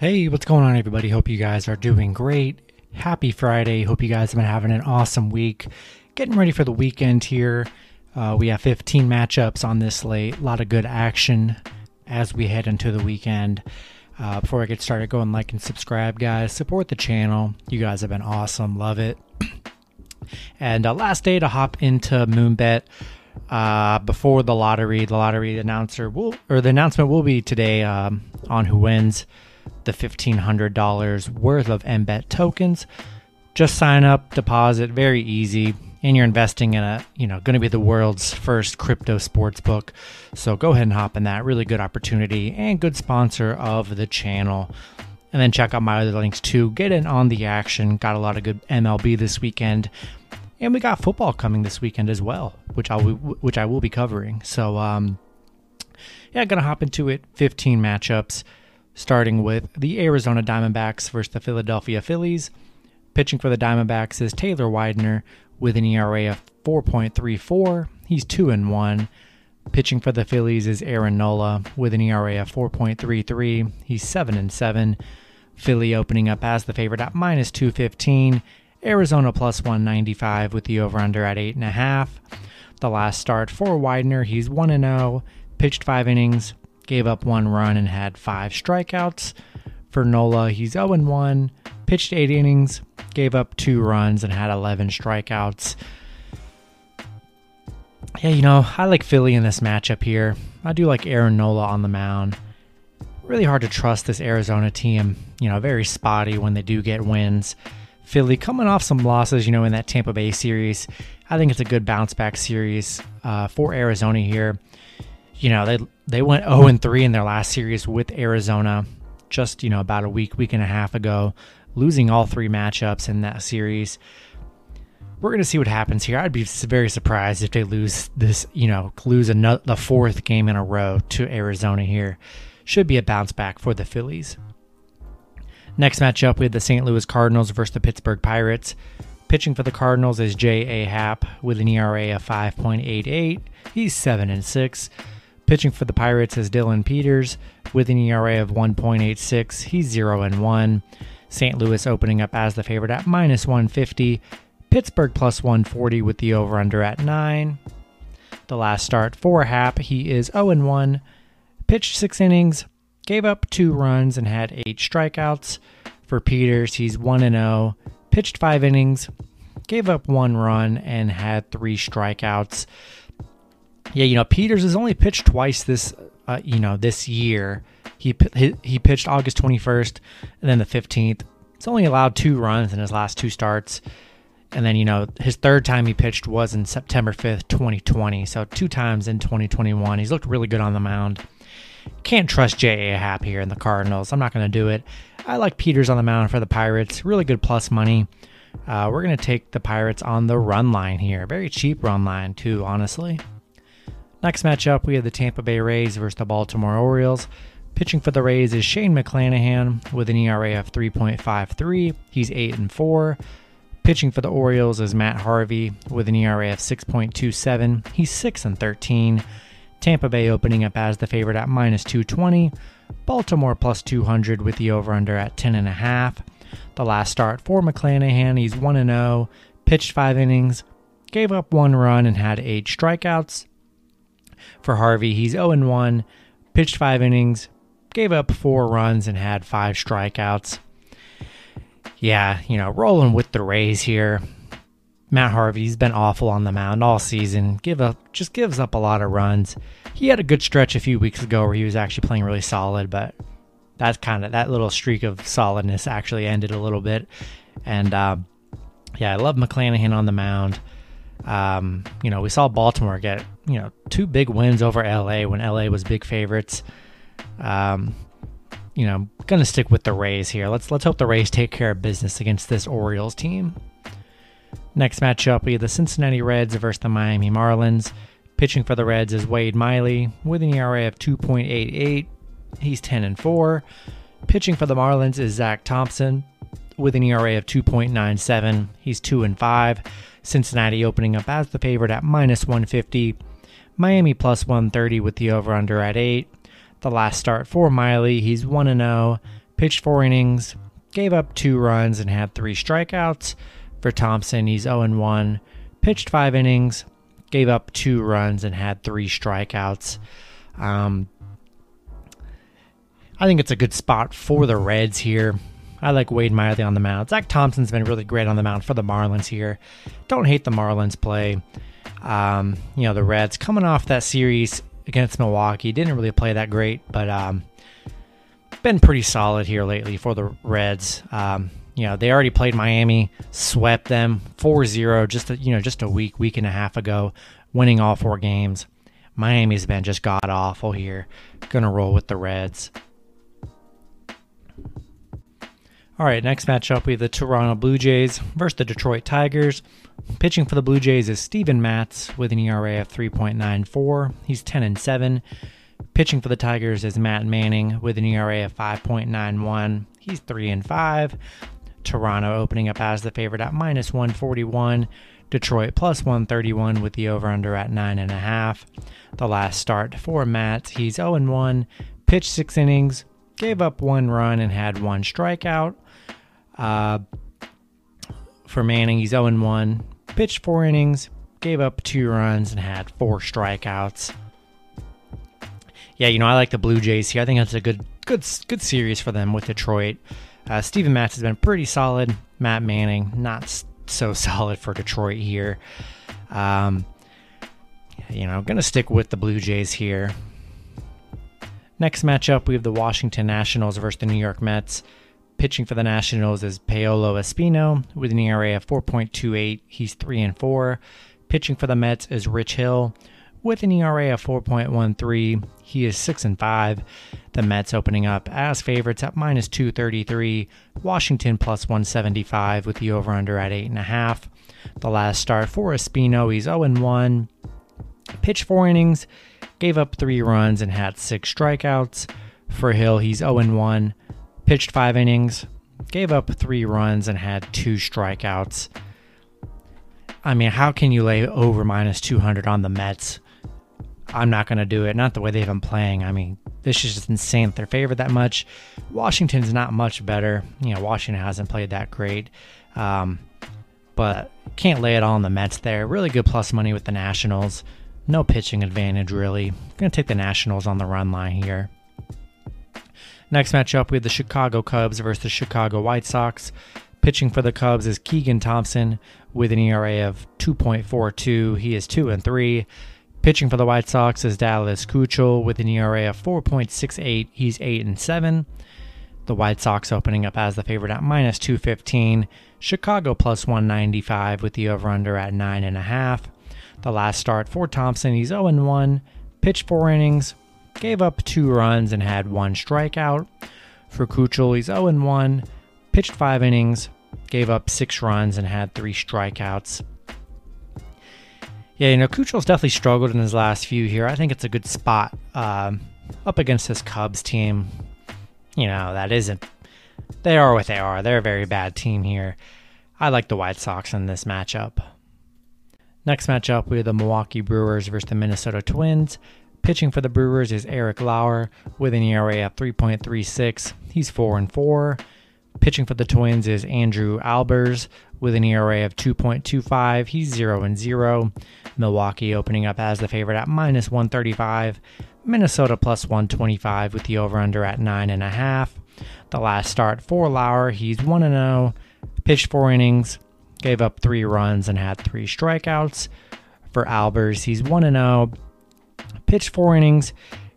Hey, what's going on, everybody? Hope you guys are doing great. Happy Friday. Hope you guys have been having an awesome week. Getting ready for the weekend here. Uh, we have 15 matchups on this slate. A lot of good action as we head into the weekend. Uh, before I get started, go and like and subscribe, guys. Support the channel. You guys have been awesome. Love it. and uh, last day to hop into Moonbet uh, before the lottery. The lottery announcer will, or the announcement will be today um, on who wins the $1,500 worth of MBET tokens. Just sign up, deposit, very easy. And you're investing in a, you know, going to be the world's first crypto sports book. So go ahead and hop in that. Really good opportunity and good sponsor of the channel. And then check out my other links too. Get in on the action. Got a lot of good MLB this weekend. And we got football coming this weekend as well, which I'll which I will be covering. So um yeah, gonna hop into it. 15 matchups starting with the Arizona Diamondbacks versus the Philadelphia Phillies. Pitching for the Diamondbacks is Taylor Widener with an ERA of 4.34. He's 2 and 1. Pitching for the Phillies is Aaron Nola with an ERA of 4.33. He's 7 and 7. Philly opening up as the favorite at minus 215. Arizona plus 195 with the over under at 8.5. The last start for Widener, he's 1 0, pitched 5 innings, gave up one run and had five strikeouts. For Nola, he's 0 1, pitched eight innings, gave up two runs, and had 11 strikeouts. Yeah, you know, I like Philly in this matchup here. I do like Aaron Nola on the mound. Really hard to trust this Arizona team. You know, very spotty when they do get wins. Philly coming off some losses, you know, in that Tampa Bay series. I think it's a good bounce back series uh, for Arizona here you know, they they went 0 and 3 in their last series with Arizona just, you know, about a week, week and a half ago, losing all three matchups in that series. We're going to see what happens here. I'd be very surprised if they lose this, you know, lose another, the fourth game in a row to Arizona here. Should be a bounce back for the Phillies. Next matchup, we have the St. Louis Cardinals versus the Pittsburgh Pirates. Pitching for the Cardinals is J.A. Happ with an ERA of 5.88. He's 7 and 6. Pitching for the Pirates is Dylan Peters with an ERA of 1.86. He's 0 and 1. St. Louis opening up as the favorite at minus 150. Pittsburgh plus 140 with the over under at 9. The last start for Happ, he is 0 and 1. Pitched 6 innings, gave up 2 runs and had 8 strikeouts. For Peters, he's 1 and 0. Pitched 5 innings, gave up 1 run and had 3 strikeouts. Yeah, you know, Peters has only pitched twice this, uh, you know, this year. He he pitched August 21st and then the 15th. He's only allowed two runs in his last two starts. And then, you know, his third time he pitched was in September 5th, 2020. So two times in 2021. He's looked really good on the mound. Can't trust J.A. Happ here in the Cardinals. I'm not going to do it. I like Peters on the mound for the Pirates. Really good plus money. Uh, we're going to take the Pirates on the run line here. Very cheap run line, too, honestly. Next matchup, we have the Tampa Bay Rays versus the Baltimore Orioles. Pitching for the Rays is Shane McClanahan with an ERA of 3.53. He's 8 and 4. Pitching for the Orioles is Matt Harvey with an ERA of 6.27. He's 6 and 13. Tampa Bay opening up as the favorite at minus 220. Baltimore plus 200 with the over under at 10.5. The last start for McClanahan, he's 1 0, pitched 5 innings, gave up one run, and had 8 strikeouts. For Harvey, he's 0 1, pitched five innings, gave up four runs, and had five strikeouts. Yeah, you know, rolling with the Rays here. Matt Harvey's been awful on the mound all season. Give up, just gives up a lot of runs. He had a good stretch a few weeks ago where he was actually playing really solid, but that's kind of that little streak of solidness actually ended a little bit. And uh, yeah, I love McClanahan on the mound. Um, you know, we saw Baltimore get you know two big wins over LA when LA was big favorites. Um, you know, gonna stick with the Rays here. Let's let's hope the Rays take care of business against this Orioles team. Next matchup, we have the Cincinnati Reds versus the Miami Marlins. Pitching for the Reds is Wade Miley with an ERA of 2.88. He's 10 and 4. Pitching for the Marlins is Zach Thompson with an ERA of 2.97. He's 2 and 5. Cincinnati opening up as the favorite at minus 150. Miami plus 130 with the over under at 8. The last start for Miley, he's 1 0, pitched four innings, gave up two runs, and had three strikeouts. For Thompson, he's 0 1, pitched five innings, gave up two runs, and had three strikeouts. Um, I think it's a good spot for the Reds here. I like Wade Miley on the mound. Zach Thompson's been really great on the mound for the Marlins here. Don't hate the Marlins play. Um, you know, the Reds coming off that series against Milwaukee didn't really play that great, but um, been pretty solid here lately for the Reds. Um, you know, they already played Miami, swept them 4-0 just a, you know, just a week, week and a half ago, winning all four games. Miami's been just god awful here. Gonna roll with the Reds. All right, next matchup we have the Toronto Blue Jays versus the Detroit Tigers. Pitching for the Blue Jays is Steven Matz with an ERA of 3.94. He's 10 and 7. Pitching for the Tigers is Matt Manning with an ERA of 5.91. He's 3 and 5. Toronto opening up as the favorite at minus 141. Detroit plus 131 with the over under at 9.5. The last start for Matt, he's 0 and 1, pitched six innings, gave up one run, and had one strikeout. Uh, for Manning, he's 0 1, pitched four innings, gave up two runs, and had four strikeouts. Yeah, you know I like the Blue Jays here. I think that's a good, good, good series for them with Detroit. Uh, Steven Matz has been pretty solid. Matt Manning, not so solid for Detroit here. Um, you know, gonna stick with the Blue Jays here. Next matchup, we have the Washington Nationals versus the New York Mets. Pitching for the Nationals is Paolo Espino with an ERA of 4.28. He's 3 and 4. Pitching for the Mets is Rich Hill with an ERA of 4.13. He is 6 and 5. The Mets opening up as favorites at minus 233. Washington plus 175 with the over under at 8.5. The last start for Espino, he's 0 and 1. Pitched four innings, gave up three runs, and had six strikeouts. For Hill, he's 0 and 1 pitched five innings, gave up three runs, and had two strikeouts. I mean, how can you lay over minus 200 on the Mets? I'm not going to do it. Not the way they've been playing. I mean, this is just insane that they're favored that much. Washington's not much better. You know, Washington hasn't played that great. Um, but can't lay it all on the Mets there. Really good plus money with the Nationals. No pitching advantage, really. Going to take the Nationals on the run line here. Next matchup, we have the Chicago Cubs versus the Chicago White Sox. Pitching for the Cubs is Keegan Thompson with an ERA of 2.42. He is 2 and 3. Pitching for the White Sox is Dallas Keuchel with an ERA of 4.68. He's 8 and 7. The White Sox opening up as the favorite at minus 215. Chicago plus 195 with the over under at 9.5. The last start for Thompson, he's 0 1. Pitched four innings, gave up two runs and had one strikeout. For Keuchel, he's 0 1, pitched five innings, gave up six runs and had three strikeouts. Yeah, you know, Keuchel's definitely struggled in his last few here. I think it's a good spot um, up against this Cubs team. You know, that isn't. They are what they are. They're a very bad team here. I like the White Sox in this matchup. Next matchup, we have the Milwaukee Brewers versus the Minnesota Twins. Pitching for the Brewers is Eric Lauer with an ERA of 3.36. He's 4 and 4. Pitching for the Twins is Andrew Albers with an ERA of 2.25. He's 0 and 0. Milwaukee opening up as the favorite at minus 135. Minnesota plus 125 with the over under at 9.5. The last start for Lauer, he's 1 0. Pitched four innings, gave up three runs, and had three strikeouts. For Albers, he's 1 0 pitched four innings,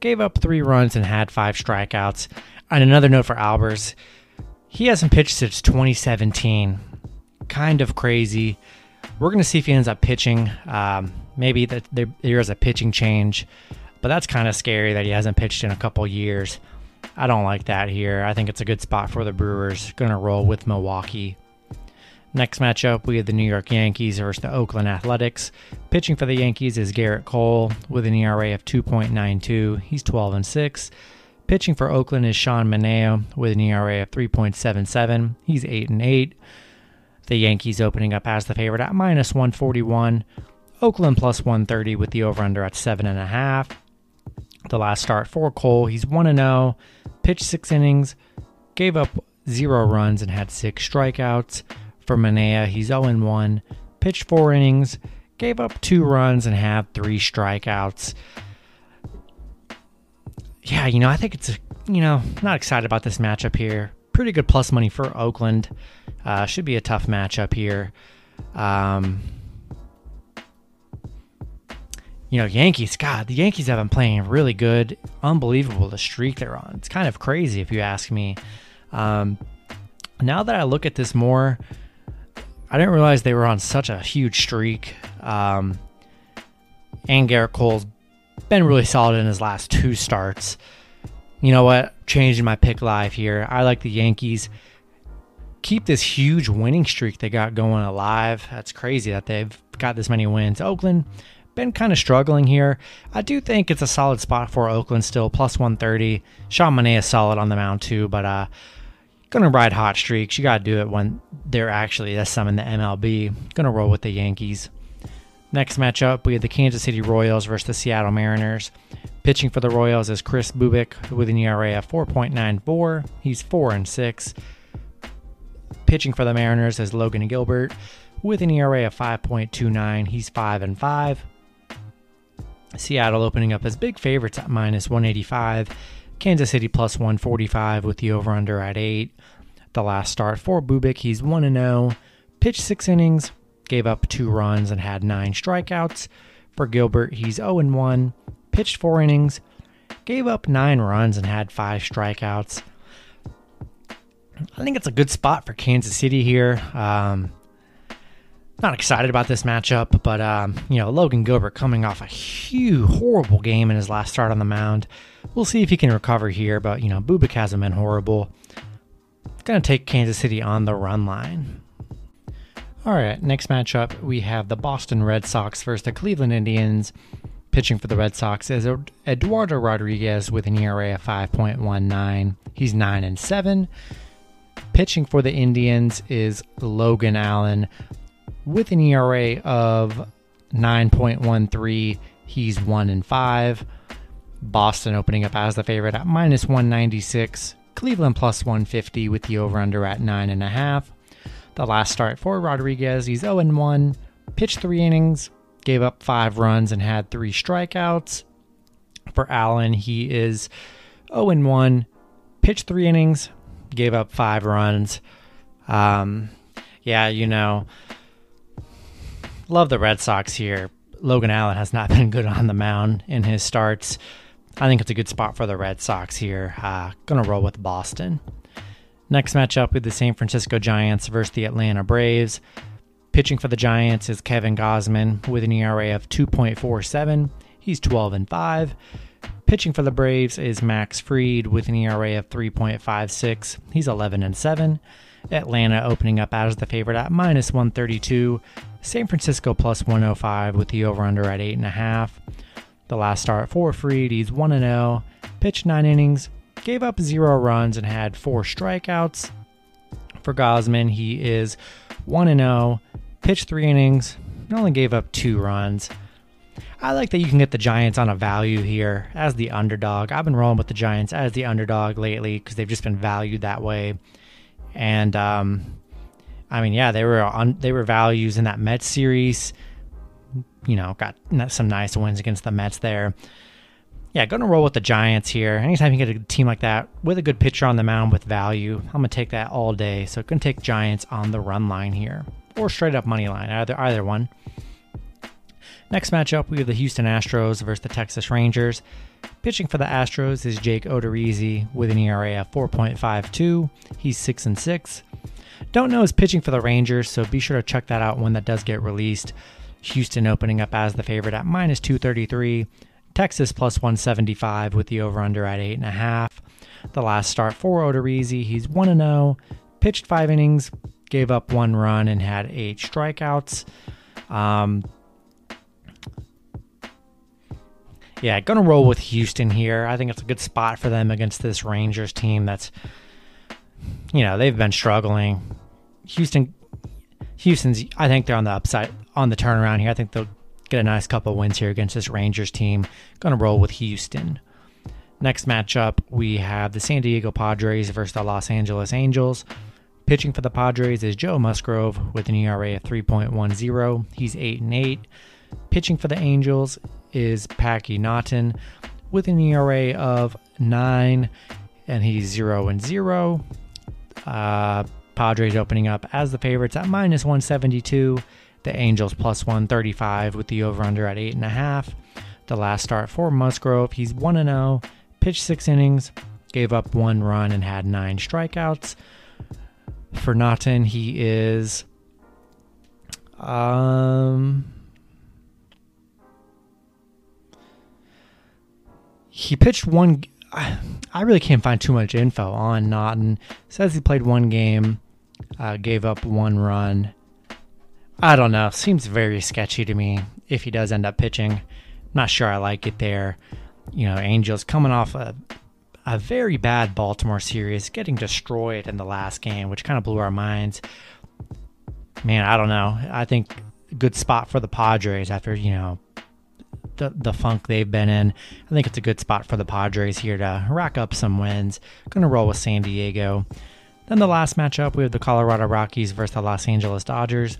gave up three runs, and had five strikeouts. And another note for Albers, he hasn't pitched since 2017. Kind of crazy. We're going to see if he ends up pitching. Um, maybe that there, there is a pitching change, but that's kind of scary that he hasn't pitched in a couple years. I don't like that here. I think it's a good spot for the Brewers. Going to roll with Milwaukee. Next matchup, we have the New York Yankees versus the Oakland Athletics. Pitching for the Yankees is Gerrit Cole with an ERA of 2.92. He's 12 and 6. Pitching for Oakland is Sean Manaea with an ERA of 3.77. He's 8 and 8. The Yankees opening up as the favorite at minus 141. Oakland plus 130 with the over under at 7.5. The last start for Cole, he's 1 0. Pitched six innings, gave up zero runs and had six strikeouts. For Manaea, he's 0 1, pitched four innings, gave up two runs, and had three strikeouts. Yeah, you know, I think it's, you know, not excited about this matchup here. Pretty good plus money for Oakland. Uh, should be a tough matchup here. Um, you know, Yankees, God, the Yankees have been playing really good. Unbelievable the streak they're on. It's kind of crazy if you ask me. Um, now that I look at this more, I didn't realize they were on such a huge streak. Um, and Gerrit Cole's been really solid in his last two starts. You know what? Changing my pick live here. I like the Yankees. Keep this huge winning streak they got going alive. That's crazy that they've got this many wins. Oakland been kind of struggling here. I do think it's a solid spot for Oakland still, plus 130. Sean Manaea is solid on the mound too, but uh, gonna ride hot streaks. You gotta do it when they're actually that's some in the MLB. Gonna roll with the Yankees. Next matchup, we have the Kansas City Royals versus the Seattle Mariners. Pitching for the Royals is Chris Bubic with an ERA of 4.94. He's 4 and 6. Pitching for the Mariners is Logan Gilbert with an ERA of 5.29. He's 5 and 5. Seattle opening up as big favorites at minus 185. Kansas City plus 145 with the over under at 8. The last start for Bubic, he's 1 0, pitched 6 innings, gave up 2 runs, and had 9 strikeouts. For Gilbert, he's 0 1, pitched 4 innings, gave up 9 runs, and had 5 strikeouts. I think it's a good spot for Kansas City here. Um, not excited about this matchup, but um, you know Logan Gilbert coming off a huge, horrible game in his last start on the mound. We'll see if he can recover here, but you know Bubic hasn't been horrible. Going to take Kansas City on the run line. All right, next matchup we have the Boston Red Sox versus the Cleveland Indians. Pitching for the Red Sox is Eduardo Rodriguez with an ERA of 5.19. He's 9 and 7. Pitching for the Indians is Logan Allen with an ERA of 9.13. He's 1 and 5. Boston opening up as the favorite at minus 196. Cleveland plus 150 with the over under at 9.5. The last start for Rodriguez, he's 0 1, pitched three innings, gave up five runs, and had three strikeouts. For Allen, he is 0 1, pitched three innings, gave up five runs. Um, yeah, you know, love the Red Sox here. Logan Allen has not been good on the mound in his starts. I think it's a good spot for the Red Sox here. Uh, gonna roll with Boston. Next matchup with the San Francisco Giants versus the Atlanta Braves. Pitching for the Giants is Kevin Gausman with an ERA of 2.47. He's 12 and 5. Pitching for the Braves is Max Fried with an ERA of 3.56. He's 11 and 7. Atlanta opening up as the favorite at minus 132. San Francisco plus 105 with the over under at 8.5. The last start for Fried, he's 1 0, pitched 9 innings, gave up 0 runs, and had 4 strikeouts. For Gausman, he is 1 0, pitched 3 innings, and only gave up 2 runs. I like that you can get the Giants on a value here as the underdog. I've been rolling with the Giants as the underdog lately because they've just been valued that way. And um, I mean, yeah, they were on they were values in that Mets series. You know, got some nice wins against the Mets there. Yeah, going to roll with the Giants here. Anytime you get a team like that with a good pitcher on the mound with value, I'm gonna take that all day. So going to take Giants on the run line here, or straight up money line, either either one. Next matchup, we have the Houston Astros versus the Texas Rangers. Pitching for the Astros is Jake Odorizzi with an ERA of 4.52. He's 6 and 6. Don't know is pitching for the Rangers, so be sure to check that out when that does get released. Houston opening up as the favorite at minus 233. Texas plus 175 with the over under at 8.5. The last start for Odorizzi, he's 1 0, pitched five innings, gave up one run, and had eight strikeouts. Um, yeah, gonna roll with Houston here. I think it's a good spot for them against this Rangers team that's, you know, they've been struggling. Houston, Houston's, I think they're on the upside, on the turnaround here. I think they'll get a nice couple wins here against this Rangers team. Gonna roll with Houston. Next matchup, we have the San Diego Padres versus the Los Angeles Angels. Pitching for the Padres is Joe Musgrove with an ERA of 3.10. He's 8 and 8. Pitching for the Angels is Packy Naughton with an ERA of 9 and he's 0 and 0. Uh, Padres opening up as the favorites at minus 172. The Angels plus 135 with the over under at 8.5. The last start for Musgrove, he's 1 0, pitched six innings, gave up one run, and had nine strikeouts. For Naughton, he is um he pitched one I really can't find too much info on Naughton. Says he played one game, uh, gave up one run. I don't know. Seems very sketchy to me if he does end up pitching. Not sure I like it there. You know, Angels coming off a a very bad Baltimore series, getting destroyed in the last game, which kind of blew our minds. Man, I don't know. I think good spot for the Padres after, you know, the, the funk they've been in. I think it's a good spot for the Padres here to rack up some wins. Going to roll with San Diego. Then the last matchup, we have the Colorado Rockies versus the Los Angeles Dodgers.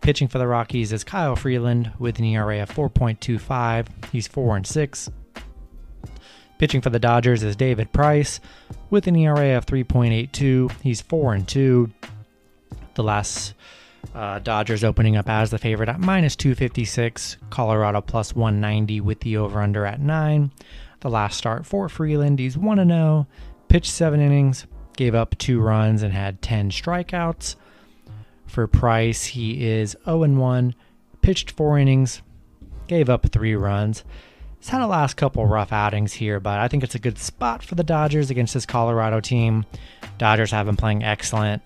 Pitching for the Rockies is Kyle Freeland with an ERA of 4.25. He's 4 and 6. Pitching for the Dodgers is David Price with an ERA of 3.82. He's 4 and 2. The last uh, Dodgers opening up as the favorite at minus 256. Colorado plus 190 with the over under at 9. The last start for Freeland, he's 1 0, pitched 7 innings, gave up 2 runs, and had 10 strikeouts. For Price, he is 0 1, pitched 4 innings, gave up 3 runs. He's had a last couple rough outings here, but I think it's a good spot for the Dodgers against this Colorado team. Dodgers have been playing excellent.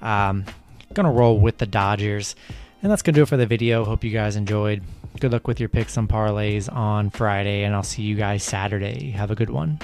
Um, gonna roll with the Dodgers. And that's gonna do it for the video. Hope you guys enjoyed. Good luck with your picks and parlays on Friday, and I'll see you guys Saturday. Have a good one.